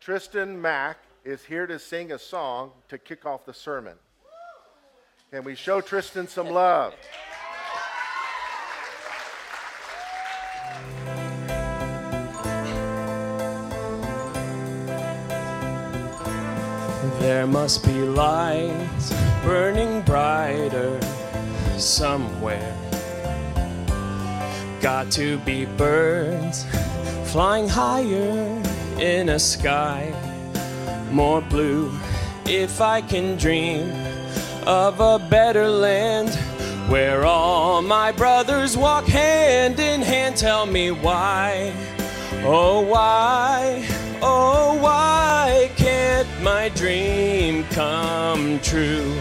Trystan Mac is here to sing a song to kick off the sermon. Can we show Trystan some love? There must be lights burning brighter somewhere. Got to be birds flying higher in a sky more blue. If I can dream of a better land where all my brothers walk hand in hand, tell me why, oh, why, oh, why can't my dream come true?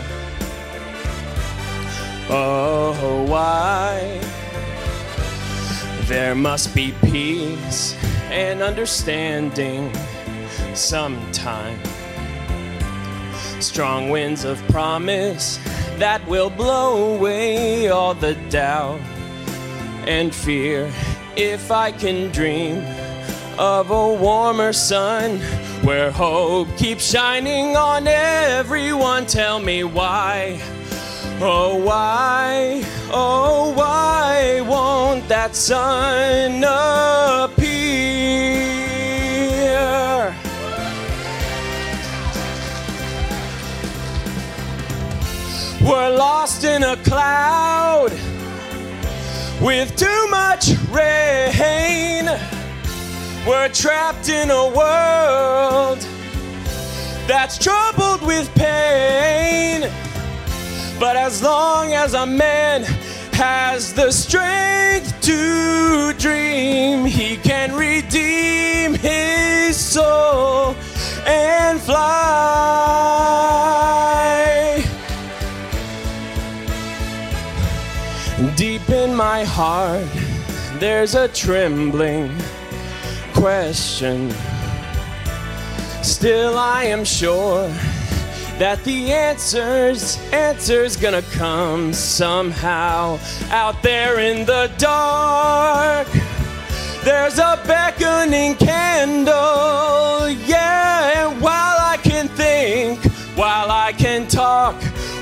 Oh, why? There must be peace and understanding sometime. Strong winds of promise that will blow away all the doubt and fear. If I can dream of a warmer sun where hope keeps shining on everyone, tell me why. Oh, why, oh, why won't that sun We're lost in a cloud with too much rain. We're trapped in a world that's troubled with pain. But as long as a man has the strength to dream, he can my heart, there's a trembling question. Still, I am sure that the answers, answers gonna come somehow out there in the dark. There's a beckoning candle, yeah, and while I can think, while I can talk,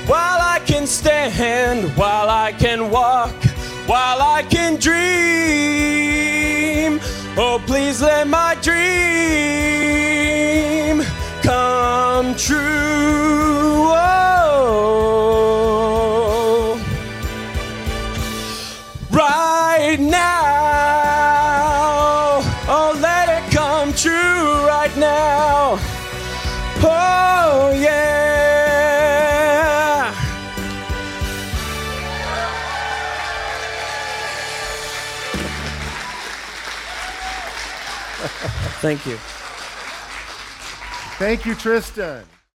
while I can stand, while I can walk, while I can dream. Oh, please let my dream come true. Oh, right now. Oh, let it come true right now. Oh, Thank you. Thank you, Trystan.